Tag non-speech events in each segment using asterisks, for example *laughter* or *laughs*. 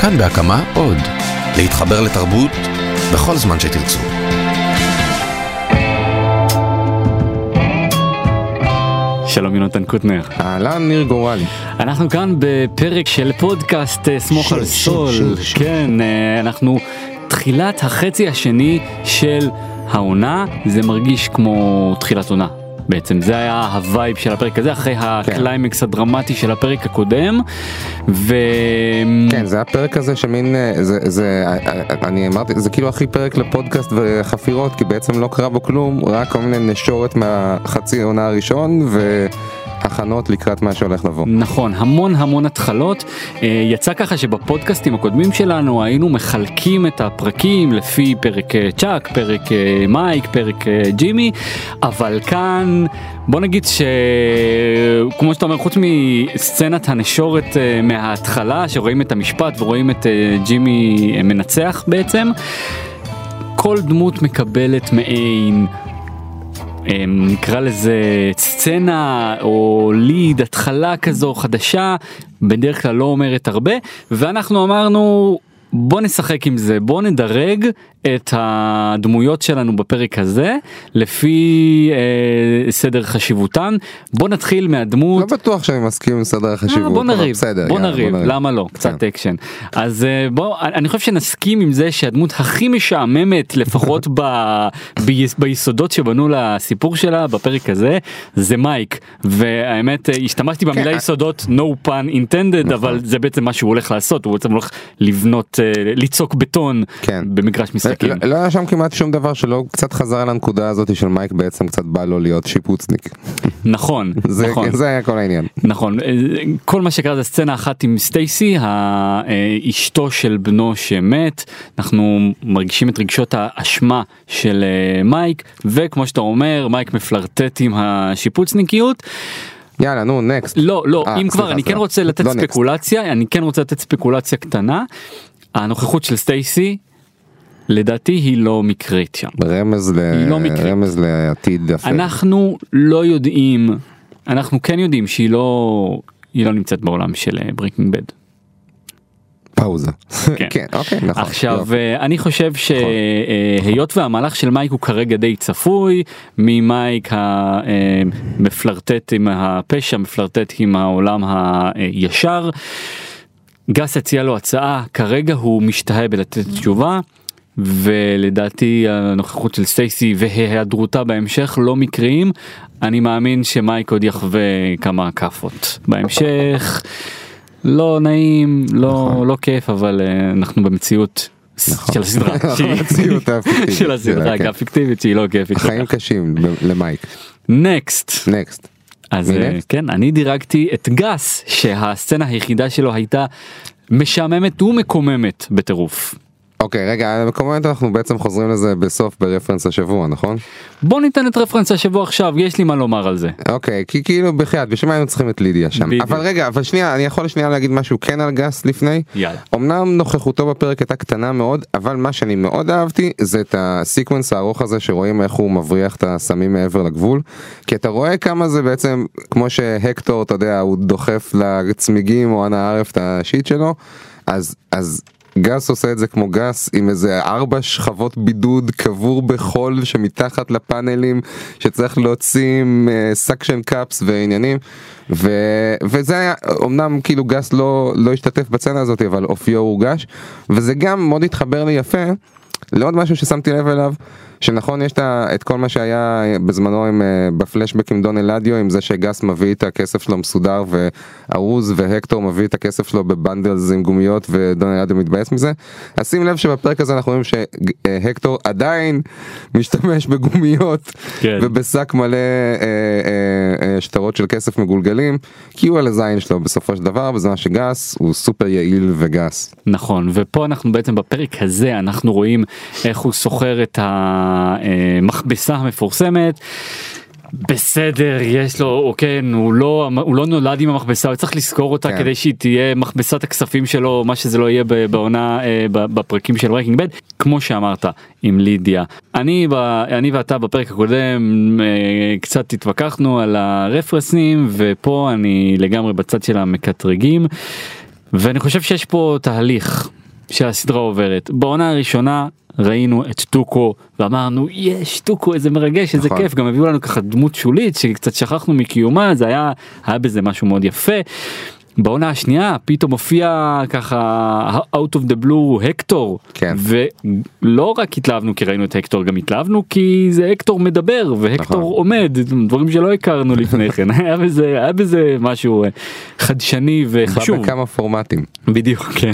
כאן בהקמה עוד. להתחבר לתרבות בכל זמן שתרצו. שלום יונתן קוטנר. אהלן ניר גורלי. אנחנו כאן בפרק של פודקאסט אה, סמוך על סול. כן, אה, אנחנו תחילת החצי השני של העונה, זה מרגיש כמו תחילת עונה. בעצם זה היה ה vibe של הפרק הזה אחרי כן. הקליימקס הדרמטי של הפרק הקודם. ו... כן זה הפרק הזה שמין אה, זה זה אה, אה, אני אמרתי זה כאילו הכי פרק לפודקאסט וחפירות כי בעצם לא קרה בו כלום רק כל מיני נשורת מהחצי עונה הראשון והכנות לקראת מה שהולך לבוא. נכון, המון המון התחלות. אה, יצא ככה שבפודקאסטים הקודמים שלנו היינו מחלקים את הפרקים לפי פרק אה, צ'אק, פרק אה, מייק, פרק ג'ימי, אבל כאן בוא נגיד שכמו שאתה אומר, חוץ מסצנת הנשורת מההתחלה, שרואים את המשפט ורואים את ג'ימי מנצח בעצם, כל דמות מקבלת מעין נקרא לזה סצנה או ליד התחלה כזו חדשה בדרך כלל לא אומרת הרבה ואנחנו אמרנו בוא נשחק עם זה בוא נדרג את הדמויות שלנו בפרק הזה לפי אה, סדר חשיבותן בוא נתחיל לא מהדמות. בטוח שאני מסכים עם סדר החשיבות. אה, בוא נריב, בסדר, בוא יאללה, נריב, למה לא? קצת כן. אקשן. אז אה, בוא, אני חושב שנסכים עם זה שהדמות הכי משעממת, *laughs* לפחות ב, ב, ביסודות שבנו לסיפור שלה בפרק הזה, זה מייק. והאמת, אה, השתמשתי במילה כן. יסודות no pun intended, אבל זה בעצם מה שהוא הולך לעשות, הוא בעצם הולך לבנות, אה, ליצוק בטון כן. במגרש משחקים. לא, לא היה שם כמעט שום דבר שלא קצת חזר לנקודה הזאת של מייק בעצם קצת בא לו להיות שיפוצניק. נכון, *laughs* זה, נכון. זה היה כל העניין. נכון, אה, כל מה שקרה זה סצנה אחת עם סטייסי, אה, אשתו של בנו שמת, אנחנו מרגישים את רגשות האשמה של אה, מייק, וכמו שאתה אומר, מייק מפלרטט עם השיפוצניקיות. יאללה נו נקסט. לא, לא, אה, אם סליחה, כבר, אני כן סליחה. רוצה לתת לא next. ספקולציה, אני כן רוצה לתת ספקולציה קטנה. הנוכחות של סטייסי, לדעתי היא לא מקרית שם. רמז, ל... לא מקרית. רמז לעתיד יפה. אנחנו לא יודעים, אנחנו כן יודעים שהיא לא, היא לא נמצאת בעולם של Breaking Bad. פאוזה. כן. *laughs* כן, אוקיי, נכון. עכשיו יופי. אה, אני חושב שהיות והמהלך של מייק הוא כרגע די צפוי ממייק המפלרטט עם הפשע מפלרטט עם העולם הישר. גס הציע לו הצעה כרגע הוא משתהה בלתת תשובה. ולדעתי הנוכחות של סטייסי והיעדרותה בהמשך לא מקריים אני מאמין שמייק עוד יחווה כמה כאפות בהמשך לא נעים לא נכון. לא כיף אבל אה, אנחנו במציאות נכון. של הסדרה שהיא- *laughs* המציאות הפיקטיבית של הסדרה שלה, כן. גם פיקטיבית שהיא לא כיפית. החיים קשים למייק. נקסט נקסט. אז אה? כן אני דירגתי את גס שהסצנה היחידה שלו הייתה משעממת ומקוממת בטירוף. אוקיי רגע מקומות אנחנו בעצם חוזרים לזה בסוף ברפרנס השבוע נכון? בוא ניתן את רפרנס השבוע עכשיו יש לי מה לומר על זה. אוקיי כי כאילו בחייאת בשביל מה היינו צריכים את לידיה שם בדיוק. אבל רגע אבל שנייה אני יכול שנייה להגיד משהו כן על גס לפני יאללה. אמנם נוכחותו בפרק הייתה קטנה מאוד אבל מה שאני מאוד אהבתי זה את ה sequence הארוך הזה שרואים איך הוא מבריח את הסמים מעבר לגבול כי אתה רואה כמה זה בעצם כמו שהקטור אתה יודע הוא דוחף לצמיגים או אנא ערף את ה shit שלו אז אז. גס עושה את זה כמו גס עם איזה ארבע שכבות בידוד קבור בחול שמתחת לפאנלים שצריך להוציא suction cups ועניינים. ו, וזה היה אמנם כאילו גס לא לא השתתף בסצנה הזאת אבל אופיו הורגש. וזה גם מאוד התחבר לי יפה לעוד משהו ששמתי לב אליו שנכון יש את ה- כל מה שהיה בזמנו עם, אה, בפלשבק עם דון אלדיו עם זה שגס מביא את הכסף שלו מסודר וארוז והקטור מביא את הכסף שלו בבנדלס עם גומיות ודון אלדיו מתבאס מזה. אז שים לב שבפרק הזה אנחנו רואים שהקטור עדיין משתמש בגומיות כן. ובשק מלא אה, אה, אה, שטרות של כסף מגולגלים כי הוא על הזין שלו בסופו של דבר בזמן שגס הוא סופר יעיל וגס. נכון ופה אנחנו בעצם בפרק הזה אנחנו רואים איך הוא שוכר את המכבסה המפורסמת. בסדר יש לו או כן הוא לא הוא לא נולד עם המכבסה הוא צריך לשכור אותה כן. כדי שהיא תהיה מכבסת הכספים שלו מה שזה לא יהיה בעונה אה, בפרקים של Breaking Bad כמו שאמרת עם לידיה אני אני ואתה בפרק הקודם אה, קצת התווכחנו על הרפרנסים ופה אני לגמרי בצד של המקטרגים. ואני חושב שיש פה תהליך שהסדרה עוברת. בעונה הראשונה ראינו את טוקו ואמרנו יש טוקו איזה מרגש איזה נכון. כיף גם הביאו לנו ככה דמות שולית שקצת שכחנו מקיומה זה היה היה בזה משהו מאוד יפה. בעונה השנייה פתאום הופיע ככה out of the blue הקטור כן. ולא רק התלהבנו כי ראינו את הקטור גם התלהבנו כי זה הקטור מדבר והקטור נכון. עומד דברים שלא הכרנו לפני כן *laughs* היה בזה היה בזה משהו חדשני וחשוב. בכמה פורמטים. בדיוק כן.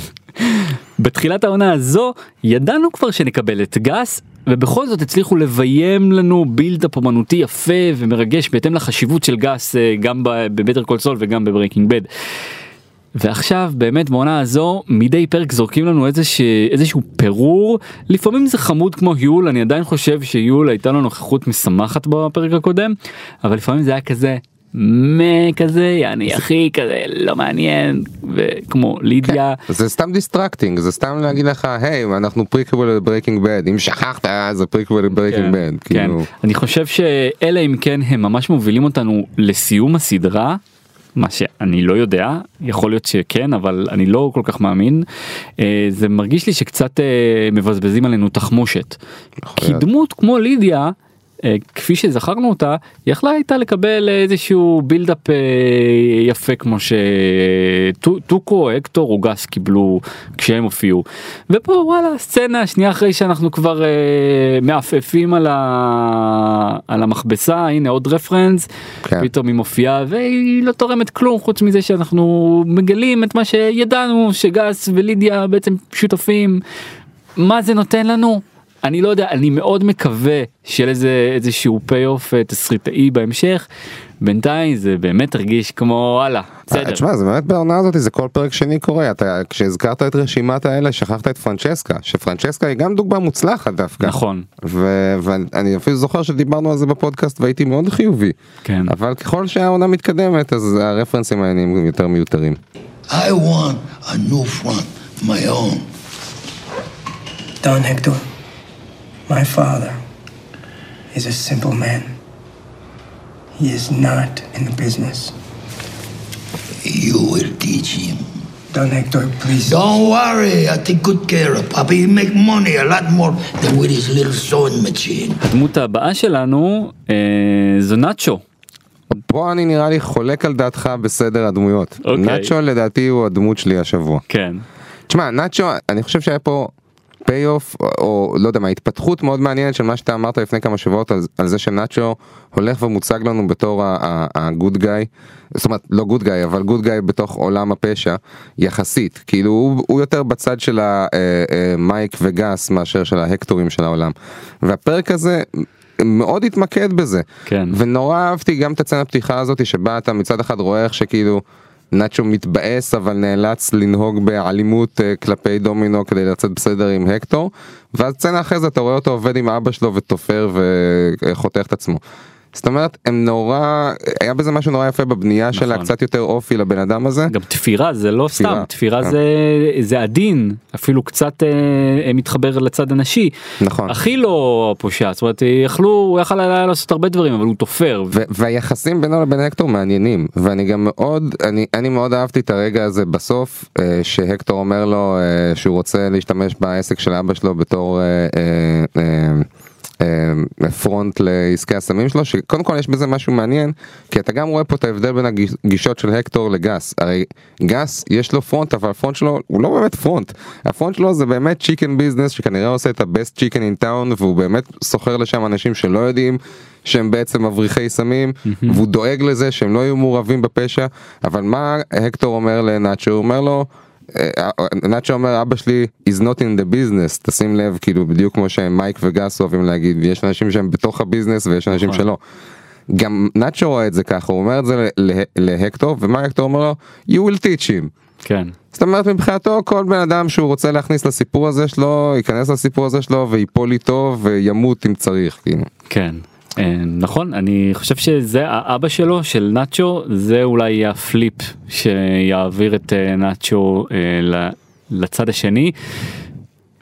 בתחילת העונה הזו ידענו כבר שנקבל את גס ובכל זאת הצליחו לביים לנו buildup אומנותי יפה ומרגש בהתאם לחשיבות של גס אה, גם ב-Better Call Saul וגם ב-Breaking Bad. ועכשיו באמת בעונה הזו מדי פרק זורקים לנו איזוש, איזשהו פירור לפעמים זה חמוד כמו יול אני עדיין חושב שיול הייתה לו נוכחות משמחת בפרק הקודם אבל לפעמים זה היה כזה. מה כזה יעני אחי כזה לא מעניין וכמו לידיה זה סתם distracting זה סתם להגיד לך היי אנחנו prequel ל-Breaking Bad אם שכחת זה prequel ל-Breaking Bad. כן, כאילו, אני חושב שאלה אם כן הם ממש מובילים אותנו לסיום הסדרה. מה שאני לא יודע יכול להיות שכן אבל אני לא כל כך מאמין אה, זה מרגיש לי שקצת אה, מבזבזים עלינו תחמושת כי. דמות כמו לידיה כפי שזכרנו אותה יכלה הייתה לקבל איזשהו בילדאפ אה, יפה כמו שטוקו אקטור או גס קיבלו כשהם הופיעו. ופה וואלה סצנה שנייה אחרי שאנחנו כבר אה, מעפעפים על, ה... על המכבסה הנה עוד רפרנס כן. פתאום היא מופיעה והיא לא תורמת כלום חוץ מזה שאנחנו מגלים את מה שידענו שגס ולידיה בעצם שותפים. מה זה נותן לנו אני לא יודע אני מאוד מקווה שיהיה לזה איזשהו פי אוף תסריטאי בהמשך בינתיים זה באמת הרגיש כמו וואלה בסדר. אה, תשמע זה באמת בעונה הזאת זה כל פרק שני קורה אתה כשהזכרת את רשימת האלה שכחת את פרנצ'סקה שפרנצ'סקה היא גם דוגמה מוצלחת דווקא נכון ו- ואני אפילו זוכר שדיברנו על זה בפודקאסט והייתי מאוד חיובי כן. אבל ככל שהעונה מתקדמת אז הרפרנסים האלה נהיים יותר מיותרים. I want a new front, my own. Don Hector, my father is a simple man. He is not in the business. You will teach him. Don Hector, please. Don't worry, I take good care of Papi. He make money a lot more than with his little sewing machine. הדמות הבאה שלנו אה, זו נאצ'ו פה אני נראה לי חולק על דעתך בסדר הדמויות. אוקיי. נאצ'ו לדעתי הוא הדמות שלי השבוע. כן תשמע נאצ'ו אני חושב שהיה פה payoff או, לא יודע מה התפתחות מאוד מעניינת של מה שאתה אמרת לפני כמה שבועות על, על זה שנאצ'ו הולך ומוצג לנו בתור ה good guy זאת אומרת לא good guy אבל good guy בתוך עולם הפשע יחסית. כאילו הוא, הוא יותר בצד של המייק וגס מאשר של ההקטורים של העולם. והפרק הזה מאוד התמקד בזה. כן. ונורא אהבתי גם את הצצנה הפתיחה הזאת שבה אתה מצד אחד רואה איך שכאילו נאצ'ו מתבאס אבל נאלץ לנהוג באלימות אה, כלפי דומינו כדי לצאת בסדר עם הקטור ואז סצנה אחרי זה אתה רואה אותו עובד עם אבא שלו ותופר וחותך את עצמו. זאת אומרת הם נורא היה בזה משהו נורא יפה בבנייה שלה נכון. קצת יותר אופי לבן אדם הזה. גם תפירה זה לא תפירה, סתם תפירה כן. זה זה עדין אפילו קצת אה, מתחבר לצד הנשי נכון. הכי לא פושע זאת אומרת יכלו הוא יכל היה לעשות הרבה דברים אבל הוא תופר ו- והיחסים בינו לבין הקטור מעניינים ואני גם מאוד אני אני מאוד אהבתי את הרגע הזה בסוף אה, שהקטור אומר לו אה, שהוא רוצה להשתמש בעסק של אבא שלו בתור אה, אה, אה, אה, פרונט לעסקי הסמים שלו שקודם כל יש בזה משהו מעניין כי אתה גם רואה פה את ההבדל בין הגישות של הקטור לגס. הרי גס יש לו front אבל ה front שלו הוא לא באמת front ה front שלו זה באמת chicken business שכנראה עושה את ה-best chicken in town והוא באמת שוכר לשם אנשים שלא יודעים שהם בעצם מבריחי סמים והוא דואג לזה שהם לא יהיו מעורבים בפשע אבל מה הקטור אומר לנאצ'ו? הוא אומר לו. אה, נאצ'ו אומר אבא שלי is not in the business תשים לב כאילו בדיוק כמו שמייק וגס אוהבים להגיד יש אנשים שהם בתוך הביזנס ויש אנשים נכון. שלא. גם נאצ'ו רואה את זה ככה הוא אומר את זה להקטור ומה הקטור אומר לו you will teach him. כן זאת אומרת מבחינתו כל בן אדם שהוא רוצה להכניס לסיפור הזה שלו ייכנס לסיפור הזה שלו ויפול איתו וימות אם צריך כאילו. כן. אה, נכון אני חושב שזה האבא שלו של נאצ'ו זה אולי יהיה הפליפ שיעביר את אה, נאצ'ו אה, לצד השני.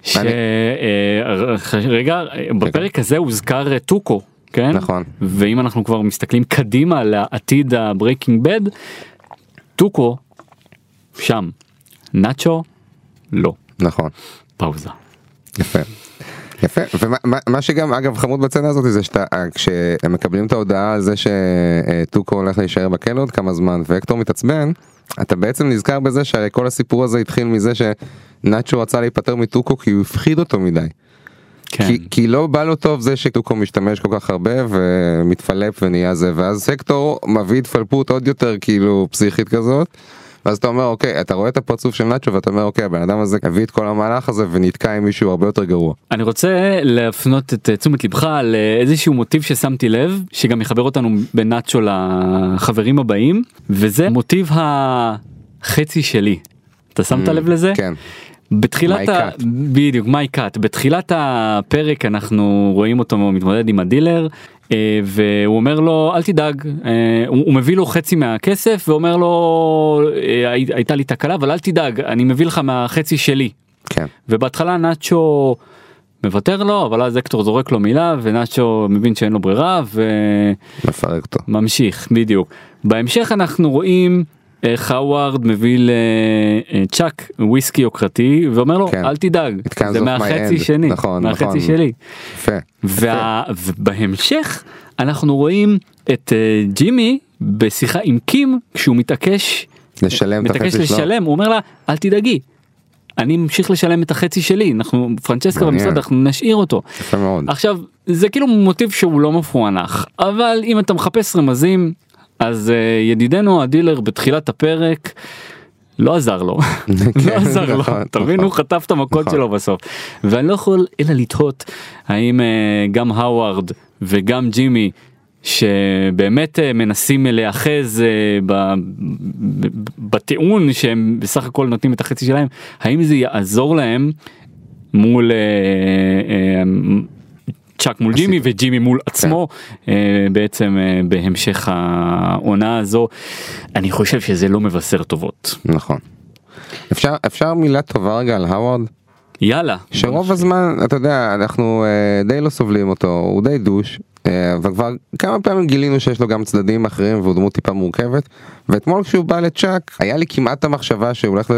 ש... רגע בפרק הזה הוזכר טוקו כן נכון. ואם אנחנו כבר מסתכלים קדימה לעתיד הברייקינג בד טוקו שם נאצ'ו לא. נכון. פאוזה. יפה. יפה, ומה מה- מה שגם אגב חמוד בסצנה הזאת זה שאתה אה, כשהם מקבלים את ההודעה על זה שטוקו הולך להישאר בכלא עוד כמה זמן והקטור מתעצבן אתה בעצם נזכר בזה שהרי כל הסיפור הזה התחיל מזה שנאצ'ו רצה להיפטר מטוקו כי הוא הפחיד אותו מדי. כן. כי, כי לא בא לו טוב זה שטוקו משתמש כל כך הרבה ומתפלפ ונהיה זה ואז הקטור מביא התפלפות עוד יותר כאילו פסיכית כזאת. ואז אתה אומר אוקיי אתה רואה את הפרצוף של נאצ'ו ואתה אומר אוקיי הבן אדם הזה הביא את כל המהלך הזה ונתקע עם מישהו הרבה יותר גרוע. אני רוצה להפנות את אה, תשומת לבך לאיזשהו מוטיב ששמתי לב שגם יחבר אותנו בנאצ'ו לחברים הבאים וזה מוטיב החצי שלי. אתה שמת Mm, לב לזה? כן. בתחילת ה... בדיוק מי קאט בתחילת הפרק אנחנו רואים אותו מתמודד עם הדילר והוא אומר לו אל תדאג אה, הוא הוא מביא לו חצי מהכסף ואומר לו אה, הי- הייתה לי תקלה אבל אל תדאג אני מביא לך מהחצי שלי כן. ובהתחלה נאצ'ו מוותר לו אבל אז אקטור זורק לו מילה ונאצ'ו מבין שאין לו ברירה מפרק אותו. וממשיך בדיוק בהמשך אנחנו רואים איך האווארד מביא לצ'אק וויסקי יוקרתי ואומר לו כן. אל תדאג זה מהחצי. שני נכון, מהחצי נכון. שלי יפה. וה... ובהמשך אנחנו רואים את אה, ג'ימי בשיחה עם קים כשהוא מתעקש לשלם את מתעקש החצי שלו. לשלם הוא אומר לה אל תדאגי. אני ממשיך לשלם את החצי שלי אנחנו פרנצ'סקה. במשרד אנחנו נשאיר אותו. עכשיו זה כאילו מוטיב שהוא לא מפוענח אבל אם אתה מחפש רמזים אז uh, ידידנו הדילר בתחילת הפרק לא עזר לו *laughs* לא עזר לו נכון, אתה מבין נכון. הוא חטף את המכות נכון. שלו בסוף ואני לא יכול אלא לתהות האם uh, גם האווארד וגם ג'ימי שבאמת uh, מנסים להיאחז uh, בטיעון שהם בסך הכל נותנים את החצי שלהם האם זה יעזור להם מול צ'אק מול ג'ימי וג'ימי מול עצמו אה, בעצם אה, בהמשך העונה הזו אני חושב שזה לא מבשר טובות נכון. אפשר אפשר מילה טובה רגע על האווארד יאללה שרוב הזמן אתה יודע אנחנו אה, די לא סובלים אותו הוא די דוש. אה, אבל כבר כמה פעמים גילינו שיש לו גם צדדים אחרים והוא דמות טיפה מורכבת ואתמול כשהוא בא לצ'אק היה לי כמעט המחשבה שהוא הולך ל-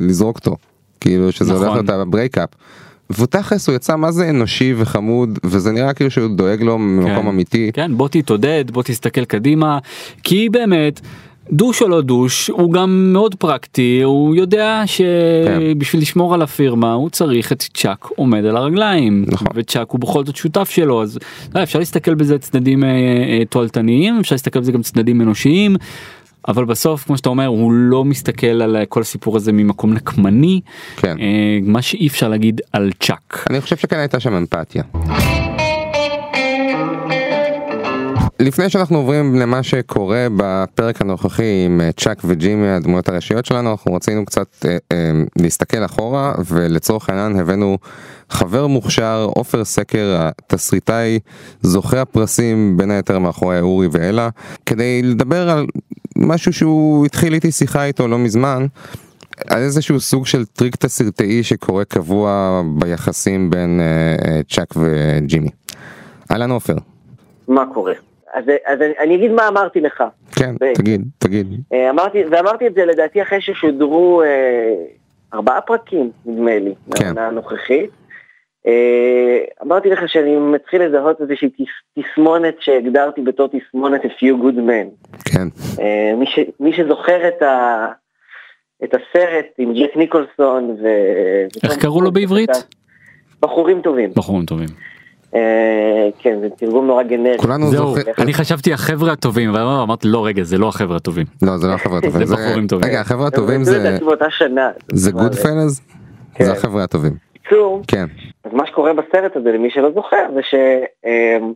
לזרוק אותו כאילו שזה נכון. הולך להיות ה breakup. ותכלס הוא יצא מה זה אנושי וחמוד וזה נראה כאילו שהוא דואג לו ממקום כן. אמיתי. כן בוא תתעודד בוא תסתכל קדימה כי באמת. douche או לא douche הוא גם מאוד פרקטי הוא יודע שבשביל לשמור על הפירמה הוא צריך את צ'אק עומד על הרגליים נכון. וצ'אק הוא בכל זאת שותף שלו אז יודע, אפשר להסתכל בזה צדדים אה, אה, תועלתניים אפשר להסתכל בזה גם צדדים אנושיים. אבל בסוף כמו שאתה אומר הוא לא מסתכל על כל הסיפור הזה ממקום נקמני כן. אה, מה שאי אפשר להגיד על צ'אק. אני חושב שכן הייתה שם אמפתיה. לפני שאנחנו עוברים למה שקורה בפרק הנוכחי עם אה, צ'אק וג'ימי הדמויות הראשיות שלנו אנחנו רצינו קצת אה, אה, להסתכל אחורה ולצורך העניין הבאנו חבר מוכשר עופר סקר התסריטאי זוכה הפרסים בין היתר מאחורי אורי ואלה כדי לדבר על משהו שהוא התחיל איתי שיחה איתו לא מזמן על איזשהו סוג של טריק תסריטאי שקורה קבוע ביחסים בין אה, אה, צ'אק וג'ימי. אהלן עופר. מה קורה. אז, אז אני, אני אגיד מה אמרתי לך. כן, ב- תגיד, תגיד. אה, אמרתי, ואמרתי את זה לדעתי אחרי ששודרו אה, ארבעה פרקים, נדמה לי, כן. מהעונה הנוכחית. אה, אמרתי לך שאני מתחיל לזהות איזושהי תס, תסמונת שהגדרתי בתור תסמונת A Few Good Men. כן, אה, מי, ש, מי שזוכר את, ה, את הסרט עם ג'ק ניקולסון ו... איך קראו לו בעברית? בחורים טובים. בחורים טובים. אה, כן, זה תרגום נורא גנרי. כולנו זוכרים. אני חשבתי החבר'ה הטובים ואמרתי לא רגע זה לא החבר'ה הטובים. לא, זה לא החבר'ה הטובים. זה בחורים טובים. רגע, החבר'ה הטובים זה... זה אבל, גוד פלאז? כן. זה החבר'ה הטובים. בקיצור, כן, אז מה שקורה בסרט הזה, למי שלא זוכר, זה שהם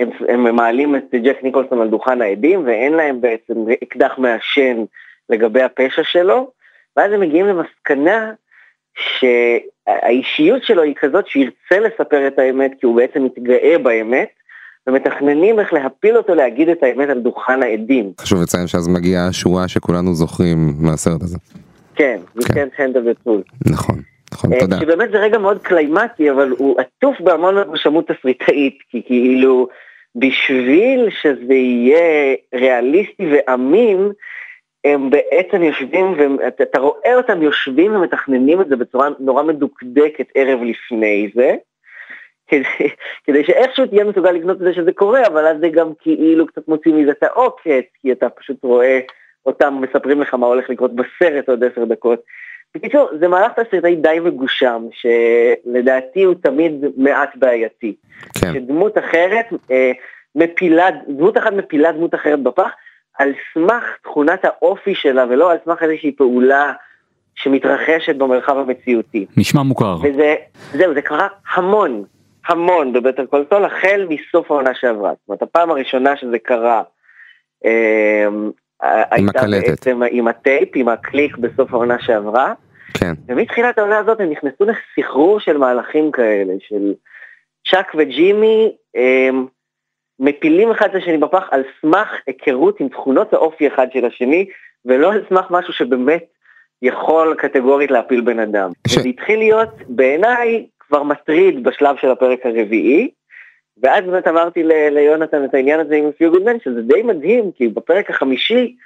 הם, הם מעלים את ג'ק ניקולסון על דוכן העדים, ואין להם בעצם אקדח מעשן לגבי הפשע שלו, ואז הם מגיעים למסקנה שהאישיות שלו היא כזאת שירצה לספר את האמת, כי הוא בעצם מתגאה באמת, ומתכננים איך להפיל אותו להגיד את האמת על דוכן העדים. חשוב לציין שאז מגיעה השורה שכולנו זוכרים מהסרט הזה. כן, we כן. can't handle the truth. נכון, נכון, אה, תודה. שבאמת זה רגע מאוד קליימטי, אבל הוא עטוף בהמון פרשמות תסריטאית, כי כאילו בשביל שזה יהיה ריאליסטי ואמין, הם בעצם יושבים, ואתה רואה אותם יושבים ומתכננים את זה בצורה נורא מדוקדקת ערב לפני זה, כדי, כדי שאיכשהו תהיה מסוגל לקנות את זה שזה קורה, אבל אז זה גם כאילו קצת מוציא מזה את העוקץ, כי אתה פשוט רואה אותם מספרים לך מה הולך לקרות בסרט עוד עשר דקות. בקיצור, זה מהלך תסריטאי די מגושם, שלדעתי הוא תמיד מעט בעייתי. כן. שדמות אחרת אה, מפילה, דמות אחת מפילה דמות אחרת בפח, על סמך תכונת האופי שלה, ולא על סמך איזושהי פעולה שמתרחשת במרחב המציאותי. נשמע מוכר. וזה, זהו, זה קרה המון, המון בבטר קול סול, החל מסוף העונה שעברה. זאת אומרת, הפעם הראשונה שזה קרה, אה, הייתה הקלטת. בעצם עם הטייפ, עם הקליק בסוף העונה שעברה, כן. ומתחילת העונה הזאת הם נכנסו לסחרור של מהלכים כאלה, של צ'אק וג'ימי הם, מפילים אחד את השני בפח על סמך היכרות עם תכונות האופי אחד של השני, ולא על סמך משהו שבאמת יכול קטגורית להפיל בן אדם. ש- זה התחיל להיות בעיניי כבר מטריד בשלב של הפרק הרביעי, ואז באמת אמרתי ל- ליונתן את העניין הזה עם פיו גודמן, שזה די מדהים, כי בפרק החמישי,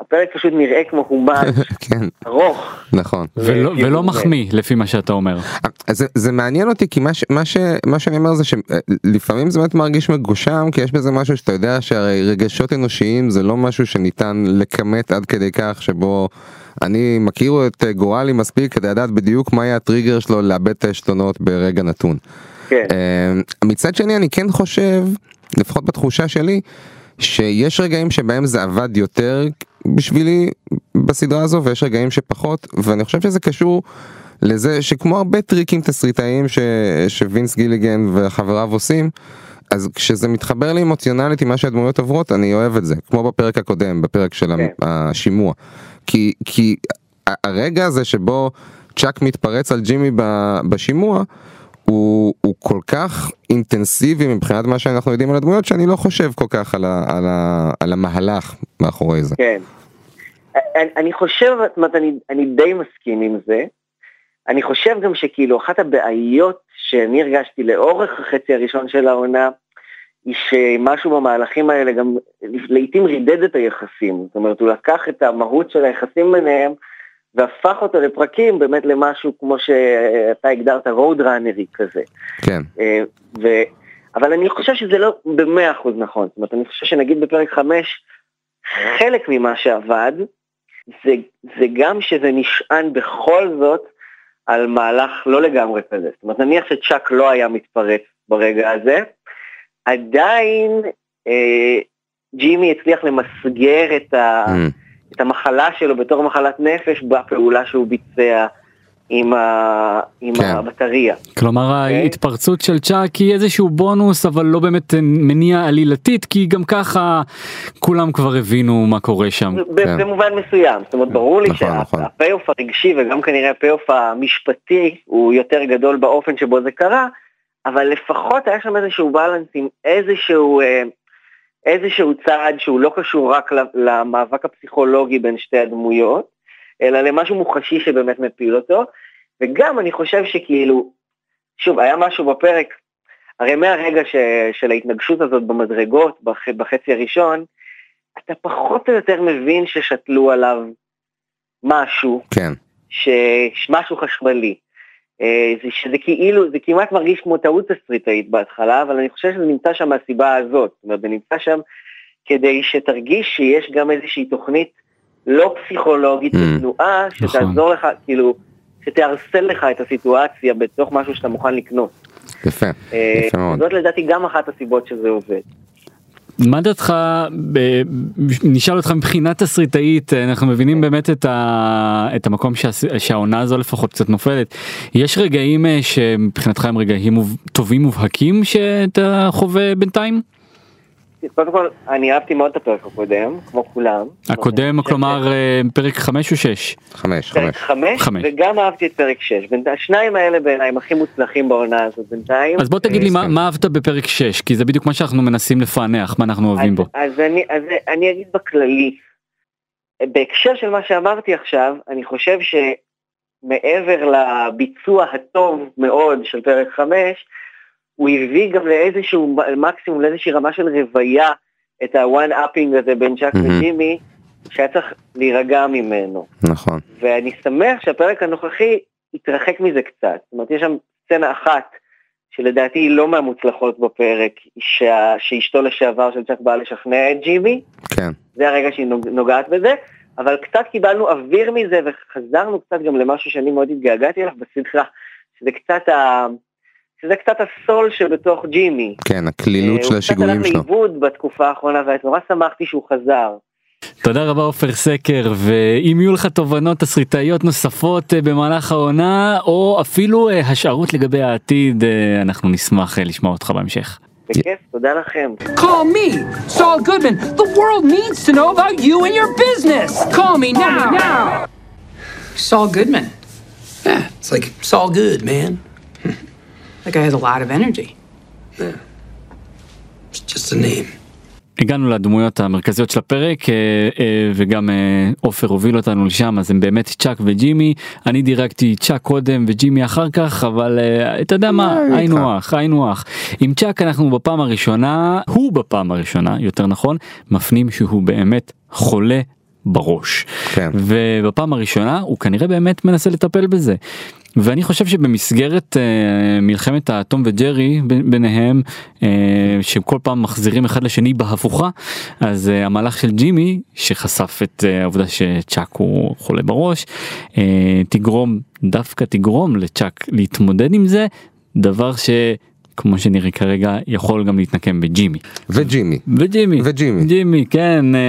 הפרק פשוט נראה כמו הומאז' *laughs* כן, ארוך. נכון. ולא, זה- ולא מחמיא לפי מה שאתה אומר. אז זה, זה מעניין אותי כי מה, ש, מה, ש, מה שאני אומר זה שלפעמים זה באמת מרגיש מגושם כי יש בזה משהו שאתה יודע שהרי רגשות אנושיים זה לא משהו שניתן לכמת עד כדי כך שבו אני מכיר את אה, גורלי מספיק כדי לדעת בדיוק מה יהיה הטריגר שלו לאבד את העשתונות ברגע נתון. כן. אה, מצד שני אני כן חושב לפחות בתחושה שלי שיש רגעים שבהם זה עבד יותר בשבילי בסדרה הזו ויש רגעים שפחות ואני חושב שזה קשור לזה שכמו הרבה טריקים תסריטאיים ש... שווינס גיליגן וחבריו עושים אז כשזה מתחבר לי אמוציונלית עם מה שהדמויות עוברות אני אוהב את זה כמו בפרק הקודם בפרק של כן. השימוע כי כי הרגע הזה שבו צ'אק מתפרץ על ג'ימי בשימוע הוא, הוא כל כך אינטנסיבי מבחינת מה שאנחנו יודעים על הדמויות שאני לא חושב כל כך על, ה, על, ה, על המהלך מאחורי זה. כן. אני, אני חושב, זאת אומרת, אני, אני די מסכים עם זה. אני חושב גם שכאילו אחת הבעיות שאני הרגשתי לאורך החצי הראשון של העונה, היא שמשהו במהלכים האלה גם לעיתים רידד את היחסים. זאת אומרת, הוא לקח את המהות של היחסים ביניהם והפך אותו לפרקים באמת למשהו כמו שאתה הגדרת רוד ראנרי כזה. כן, אה, ו... אבל אני חושב שזה לא במאה אחוז נכון. זאת אומרת, אני חושב שנגיד בפרק חמש, חלק ממה שעבד, זה, זה גם שזה נשען בכל זאת על מהלך לא לגמרי כזה. זאת אומרת, נניח שצ'אק לא היה מתפרץ ברגע הזה, עדיין אה, ג'ימי הצליח למסגר את, ה, Mm. את המחלה שלו בתור מחלת נפש בפעולה שהוא ביצע עם, ה, עם כן. הבטריה. כלומר ההתפרצות של צ'אק היא איזשהו בונוס אבל לא באמת מניע עלילתית כי גם ככה כולם כבר הבינו מה קורה שם. כן. במובן מסוים, זאת אומרת ברור לי נכון, נכון. שה payoff הרגשי וגם כנראה ה payoff המשפטי הוא יותר גדול באופן שבו זה קרה, אבל לפחות היה שם איזשהו בלנס עם איזשהו, אה, איזשהו צעד שהוא לא קשור רק למאבק הפסיכולוגי בין שתי הדמויות, אלא למשהו מוחשי שבאמת מפיל אותו, וגם אני חושב שכאילו, שוב, היה משהו בפרק, הרי מהרגע ש, של ההתנגשות הזאת במדרגות בח, בחצי הראשון, אתה פחות או יותר מבין ששתלו עליו משהו, כן, שמשהו חשמלי. אה, זה, שזה כאילו, זה כמעט מרגיש כמו טעות תסריטאית בהתחלה, אבל אני חושב שזה נמצא שם מהסיבה הזאת. זאת אומרת, זה נמצא שם כדי שתרגיש שיש גם איזושהי תוכנית לא פסיכולוגית Mm. בתנועה, שתעזור לך, כאילו, שתארסל לך את הסיטואציה בתוך משהו שאתה מוכן לקנות. יפה, אה, יפה מאוד. זאת לדעתי גם אחת הסיבות שזה עובד. מה דעתך, נשאל אותך מבחינה תסריטאית, אנחנו מבינים באמת את, ה, את המקום שהס- שהעונה הזו לפחות קצת נופלת. יש רגעים אה, שמבחינתך הם רגעים טובים מובהקים שאתה חווה בינתיים? קודם כל, אני אהבתי מאוד את הפרק הקודם, כמו כולם. הקודם, כלומר אה, פרק 5 או 6? חמש, פרק חמש. חמש, חמש. וגם אהבתי את פרק שש. בינתיים, השניים האלה בעיניי הם הכי מוצלחים בעונה הזאת בינתיים. אז בוא תגיד לי מה. מה אהבת בפרק 6 כי זה בדיוק מה שאנחנו מנסים לפענח מה אנחנו אוהבים בו. אז, אני, אז אני אגיד בכללי, בהקשר של מה שאמרתי עכשיו, אני חושב שמעבר לביצוע הטוב מאוד של פרק חמש, הוא הביא גם לאיזשהו מקסימום, לאיזושהי רמה של רוויה, את הוואן אפינג הזה בין צ'אק מהמם. וג'ימי, שהיה צריך להירגע ממנו. נכון. ואני שמח שהפרק הנוכחי התרחק מזה קצת. זאת אומרת, יש שם סצנה אחת שלדעתי היא לא מהמוצלחות בפרק, שה, שאשתו לשעבר של צ'אק באה לשכנע את ג'ימי, כן. זה הרגע שהיא נוג- נוגעת בזה, אבל קצת קיבלנו אוויר מזה וחזרנו קצת גם למשהו שאני מאוד התגעגעתי אליו בסדרה, שזה קצת ה... שזה קצת הסול שבתוך ג'ימי. כן, הקלילות של הוא קצת השיגועים הלך שלו. לאיבוד בתקופה האחרונה ונורא שמחתי שהוא חזר. תודה רבה עופר סקר ואם יהיו לך תובנות תסריטאיות נוספות אה, במהלך העונה או אפילו אה, השערות לגבי העתיד אה, אנחנו נשמח אה, לשמוע אותך בהמשך. בכיף, תודה לכם. Call me, Saul Goodman. The world needs to know about you and your business. Call me now. now. Saul Goodman. Yeah, it's like it's all good, man. *laughs* That guy has a lot of energy. It's just a name. הגענו לדמויות המרכזיות של הפרק אה, אה, וגם אה, עופר הוביל אותנו לשם אז הם באמת צ'אק וג'ימי אני דירקתי צ'אק קודם וג'ימי אחר כך אבל אתה יודע מה. היינו הך היינו הך עם צ'אק אנחנו בפעם הראשונה הוא בפעם הראשונה יותר נכון מפנים שהוא באמת חולה בראש כן. ובפעם הראשונה הוא כנראה באמת מנסה לטפל בזה. ואני חושב שבמסגרת אה, מלחמת האטום וג'רי ב- ביניהם אה, שכל פעם מחזירים אחד לשני בהפוכה אז אה, המהלך של ג'ימי שחשף את אה, העובדה שצ'אק הוא חולה בראש אה, תגרום דווקא תגרום לצ'אק להתמודד עם זה דבר שכמו שנראה כרגע יכול גם להתנקם בג'ימי. וג'ימי. וג'ימי וג'ימי. ג'ימי כן אה,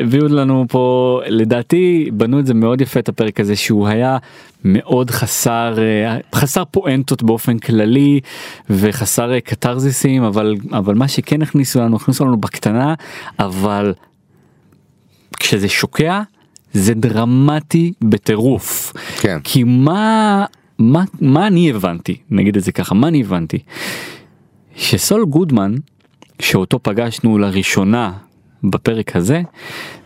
הביאו לנו פה לדעתי בנו את זה מאוד יפה את הפרק הזה שהוא היה מאוד חסר אה, חסר פואנטות באופן כללי וחסר אה, קתרזיסים אבל אבל מה שכן הכניסו לנו הכניסו לנו בקטנה אבל כשזה שוקע זה דרמטי בטירוף. כן. כי מה מה מה אני הבנתי נגיד את זה ככה מה אני הבנתי. שסול גודמן שאותו פגשנו לראשונה בפרק הזה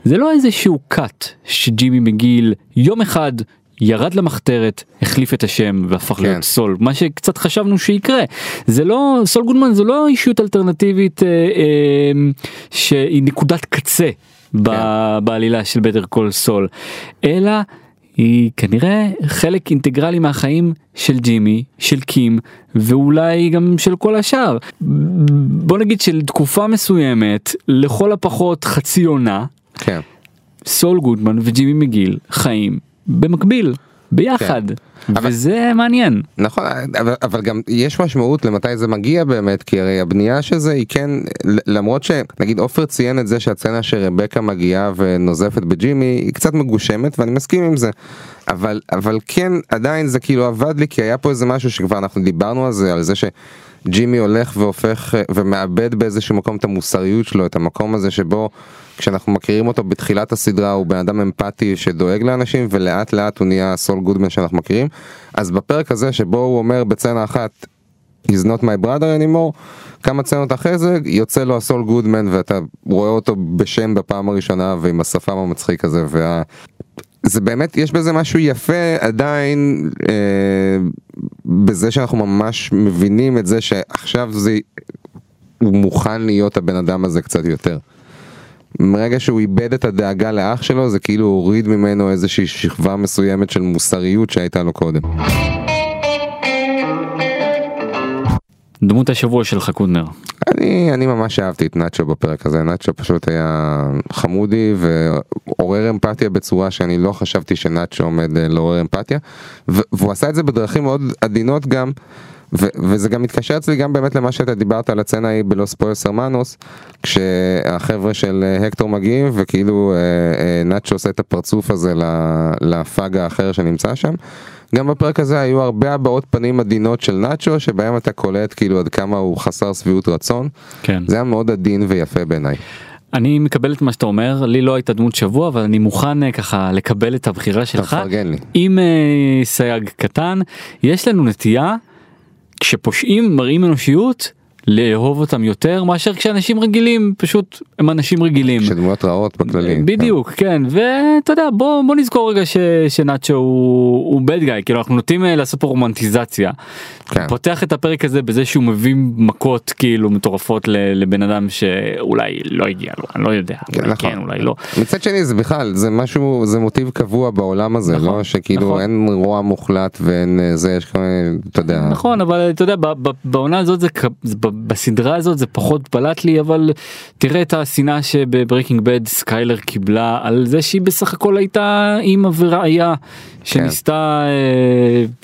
זה לא איזשהו קאט שג'ימי מגיל יום אחד ירד למחתרת החליף את השם והפך כן. להיות סול מה שקצת חשבנו שיקרה זה לא סול גודמן זה לא אישיות אלטרנטיבית אה, אה, שהיא נקודת קצה ב, כן. בעלילה של בטר קול סול אלא היא כנראה חלק אינטגרלי מהחיים של ג'ימי, של קים, ואולי גם של כל השאר. בוא נגיד שלתקופה מסוימת, לכל הפחות חצי עונה, כן. סול גודמן וג'ימי מקגיל חיים במקביל, ביחד, אבל- וזה מעניין. נכון אבל, אבל גם יש משמעות למתי זה מגיע באמת כי הרי הבנייה של זה היא כן למרות שנגיד עופר ציין את זה שהסצנה שרבקה מגיעה ונוזפת בג'ימי היא קצת מגושמת ואני מסכים עם זה אבל אבל כן עדיין זה כאילו עבד לי כי היה פה איזה משהו שכבר אנחנו דיברנו על זה על זה שג'ימי הולך והופך אה, ומאבד באיזשהו מקום את המוסריות שלו את המקום הזה שבו כשאנחנו מכירים אותו בתחילת הסדרה הוא בן אדם אמפתי שדואג לאנשים ולאט לאט הוא נהיה סול גודמן שאנחנו מכירים. אז בפרק הזה שבו הוא אומר בצנה אחת he's not my brother anymore כמה צנות אחרי זה יוצא לו הסול גודמן ואתה רואה אותו בשם בפעם הראשונה ועם השפם המצחיק הזה וה... זה באמת יש בזה משהו יפה עדיין אה, בזה שאנחנו ממש מבינים את זה שעכשיו זה הוא מוכן להיות הבן אדם הזה קצת יותר. מרגע שהוא איבד את הדאגה לאח שלו זה כאילו הוריד ממנו איזושהי שכבה מסוימת של מוסריות שהייתה לו קודם. דמות השבוע שלך קודנר. אני, אני ממש אהבתי את נאצ'ו בפרק הזה, נאצ'ו פשוט היה חמודי ועורר אמפתיה בצורה שאני לא חשבתי שנאצ'ו עומד אה, לעורר אמפתיה והוא עשה את זה בדרכים מאוד עדינות גם וזה גם מתקשר אצלי גם באמת למה שאתה דיברת על הצצנה ההיא בלוס פויוס הרמנוס כשהחבר'ה של אה, הקטור מגיעים וכאילו אה, אה, נאצ'ו עושה את הפרצוף הזה לפאג האחר שנמצא שם. גם בפרק הזה היו הרבה הבעות פנים עדינות של נאצ'ו שבהם אתה קולט כאילו עד כמה הוא חסר שביעות רצון. כן. זה היה מאוד עדין ויפה בעיניי. אני מקבל את מה שאתה אומר, לי לא הייתה דמות שבוע, אבל אני מוכן אה, ככה לקבל את הבחירה שלך. תפרגן לי. עם אה, סייג קטן, יש לנו נטייה, כשפושעים מראים אנושיות, לאהוב אותם יותר מאשר כשאנשים רגילים פשוט הם אנשים רגילים. שדמויות רעות בכללי. בדיוק כן ואתה יודע בוא בוא נזכור רגע ש, שנאצ'ו הוא, הוא bad guy כאילו אנחנו נוטים אה, לעשות פה רומנטיזציה. כן. פותח את הפרק הזה בזה שהוא מביא מכות כאילו מטורפות לבן אדם שאולי לא הגיע לו אני לא יודע אולי נכון. כן אולי לא. מצד שני זה בכלל זה משהו זה מוטיב קבוע בעולם הזה נכון, לא שכאילו נכון. אין רוע מוחלט ואין אה, זה יש כל מיני אתה יודע נכון אבל אתה יודע בעונה הזאת זה זה בסדרה הזאת זה פחות בלט לי אבל תראה את השנאה שבברייקינג בד סקיילר קיבלה על זה שהיא בסך הכל הייתה אימא ורעיה שניסתה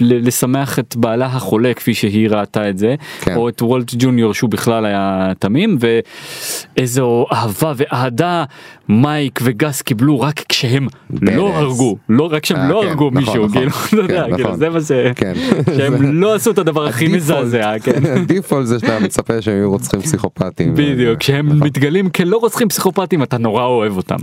ל- לשמח את בעלה החולה כפי שהיא ראתה את זה כן. או את וולט ג'וניור שהוא בכלל היה תמים ואיזו אהבה ואהדה מייק וגס קיבלו רק כשהם לא בדס. הרגו לא רק שהם אה, לא כן, הרגו נכון, מישהו נכון. כאילו אתה יודע, כן, כאילו, נכון. זה מה ש... כן. שהם לא עשו את הדבר הכי מזעזע כן. *laughs* הדיפולט זה שאתה מצפה שהם יהיו רוצחים פסיכופטים. בדיוק כשהם נכון. מתגלים כלא רוצחים פסיכופטים אתה נורא אוהב אותם.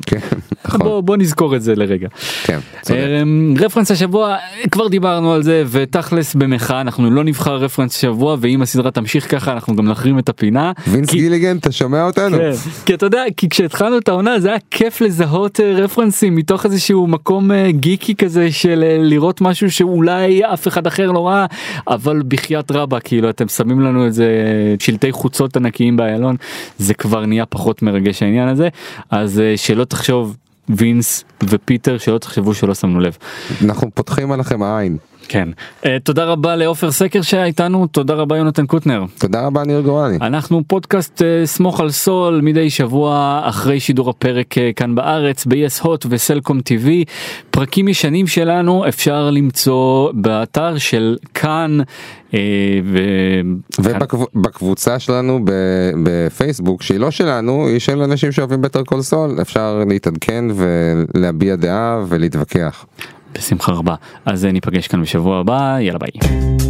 נכון. בוא בוא נזכור את זה לרגע. כן, צודק. אמ, רפרנס השבוע כבר דיברנו על זה ותכלס במחאה אנחנו לא נבחר רפרנס שבוע ואם הסדרה תמשיך ככה אנחנו גם נחרים את הפינה. וינס כי- גיליגן אתה שומע אותנו? כן, כי אתה יודע כי כשהתחלנו את העונה זה היה כיף לזהות אה, רפרנסים מתוך איזשהו מקום אה, גיקי כזה של אה, לראות משהו שאולי אף אחד אחר לא ראה אבל בחייאת רבה כאילו אתם שמים לנו איזה שלטי חוצות ענקיים באיילון זה כבר נהיה פחות מרגש העניין הזה אז שלא תחשוב וינס ופיטר שלא תחשבו שלא שמנו לב. אנחנו פותחים עליכם עין. כן אה, תודה רבה לעופר סקר שהיה איתנו תודה רבה יונתן קוטנר. תודה רבה ניר גורלי. אנחנו פודקאסט אה, סמוך על סול מדי שבוע אחרי שידור הפרק אה, כאן בארץ ב-yes hot וסלקום TV. פרקים ישנים שלנו אפשר למצוא באתר של כאן. ו... ובקבוצה שלנו ב- בפייסבוק שהיא לא שלנו היא של אנשים שאוהבים בטר קול סול אפשר להתעדכן ולהביע דעה ולהתווכח. בשמחה רבה אז אה, ניפגש כאן בשבוע הבא יאללה ביי.